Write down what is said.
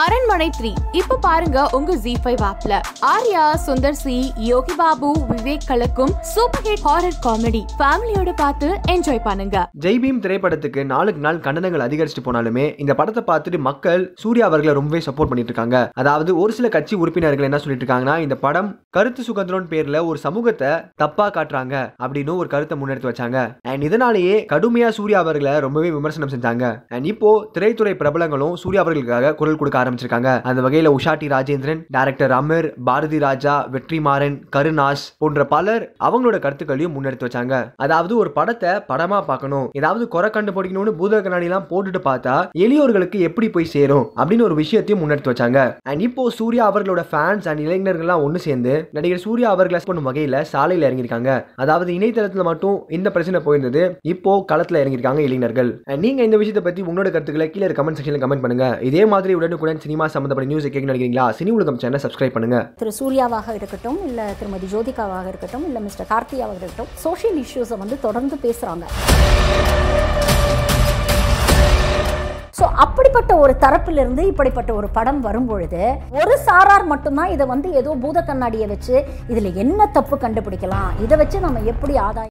அரண்மனை த்ரீ. இப்ப பாருங்க உங்க ஜி ஃபைவ் ஆப்ல ஆர்யா சுந்தர் சி யோகி பாபு விவேக் கலக்கும் சூப்பர் ஹிட் ஹாரர் காமெடி ஃபேமிலியோட பார்த்து என்ஜாய் பண்ணுங்க. ஜெய்பீம் திரைப்படத்துக்கு நாளுக்கு நாள் கண்டனங்கள் அதிகரிச்சுட்டு போனாலுமே இந்த படத்தை பார்த்துட்டு மக்கள் சூர்யா அவர்களை ரொம்பவே சப்போர்ட் பண்ணிட்டு இருக்காங்க அதாவது ஒரு சில கட்சி உறுப்பினர்கள் என்ன சொல்லிட்டு இருக்காங்கன்னா இந்த படம் கருத்து சுகந்திரம் பேர்ல ஒரு சமூகத்தை தப்பா காட்டுறாங்க அப்படின்னு ஒரு கருத்தை முன்னெடுத்து வச்சாங்க. அண்ட் இதனாலேயே கடுமையா சூர்யா அவர்களை ரொம்பவே விமர்சனம் செஞ்சாங்க. அண்ட் இப்போ திரைத்துறை பிரபலங்களும் சூர்யா அவர்களுக்காக குரல் கொடுக்க ஆரம்பிச்சிருக்காங்க. அந்த வகையில உஷாட்டி ராஜேந்திரன் டைரக்டர் அமர் பாரதி ராஜா வெற்றிமாறன் கருணாஸ் போன்ற பலர் அவங்களோட கருத்துக்களையும் முன்னெடுத்து வச்சாங்க. அதாவது ஒரு படத்தை படமா பார்க்கணும். ஏதாவது குறை கண்டுபிடிக்கணும்னு பூத கண்ணாடி எல்லாம் போட்டுட்டு பார்த்தா எளியோர்களுக்கு எப்படி போய் சேரும் அப்படின்னு ஒரு விஷயத்தையும் முன்னெடுத்து வச்சாங்க. அண்ட் இப்போ சூர்யா அவர்களோட ஃபேன்ஸ் அண்ட் இளைஞர்கள்லாம் ஒன்று சேர்ந்து நடிகர் சூர்யா அவர்களை பண்ணும் வகையில சாலையில் இறங்கியிருக்காங்க. அதாவது இணையதளத்துல மட்டும் இந்த பிரச்சனை போயிருந்தது. இப்போ களத்துல இறங்கியிருக்காங்க இளைஞர்கள். நீங்க இந்த விஷயத்தை பத்தி உங்களோட கருத்துக்களை கீழே கமெண்ட் செக்ஷன்ல கமெண்ட் பண்ணுங்க. இதே மாதிரி உடனுக்குடன் சினிமா சம்மந்தப்பட்ட நியூஸ் கேட்க நினைக்கிறீங்களா? சினி உலகம் சேனல் சப்ஸ்கிரைப் பண்ணுங்க. திரு சூர்யாவாக இருக்கட்டும் இல்லை திருமதி ஜோதிகாவாக இருக்கட்டும் இல்லை மிஸ்டர் கார்த்தியாவாக இருக்கட்டும் சோஷியல் இஷ்யூஸை வந்து தொடர்ந்து பேசுகிறாங்க ஸோ அப்படிப்பட்ட ஒரு தரப்பிலிருந்து இப்படிப்பட்ட ஒரு படம் வரும்பொழுது ஒரு சாரார் மட்டும்தான் இதை வந்து ஏதோ பூத கண்ணாடியை வச்சு இதில் என்ன தப்பு கண்டுபிடிக்கலாம்? இதை வச்சு நம்ம எப்படி ஆதாயம்